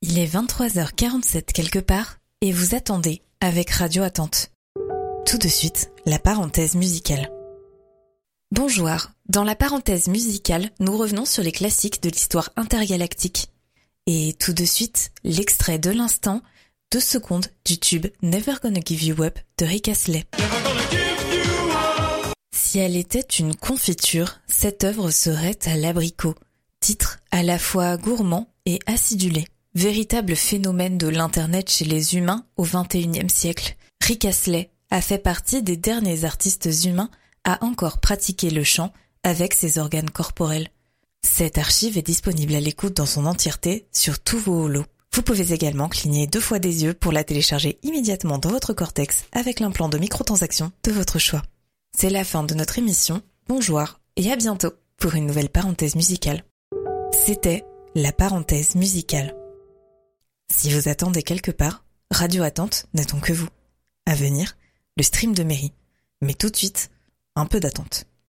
Il est 23h47 quelque part et vous attendez avec Radio Attente. Tout de suite, la parenthèse musicale. Bonjour, dans la parenthèse musicale, nous revenons sur les classiques de l'histoire intergalactique. Et tout de suite, l'extrait de l'instant, deux secondes du tube Never Gonna Give You Up de Rick Astley. Si elle était une confiture, cette œuvre serait à l'abricot, titre à la fois gourmand et acidulé. Véritable phénomène de l'Internet chez les humains au XXIe siècle, Rick Astley a fait partie des derniers artistes humains à encore pratiquer le chant avec ses organes corporels. Cette archive est disponible à l'écoute dans son entièreté sur tous vos holos. Vous pouvez également cligner deux fois des yeux pour la télécharger immédiatement dans votre cortex avec l'implant de microtransaction de votre choix. C'est la fin de notre émission. Bonjour et à bientôt pour une nouvelle parenthèse musicale. C'était la parenthèse musicale. Si vous attendez quelque part, Radio Attente n'attend que vous. À venir, le stream de mairie. Mais tout de suite, un peu d'attente.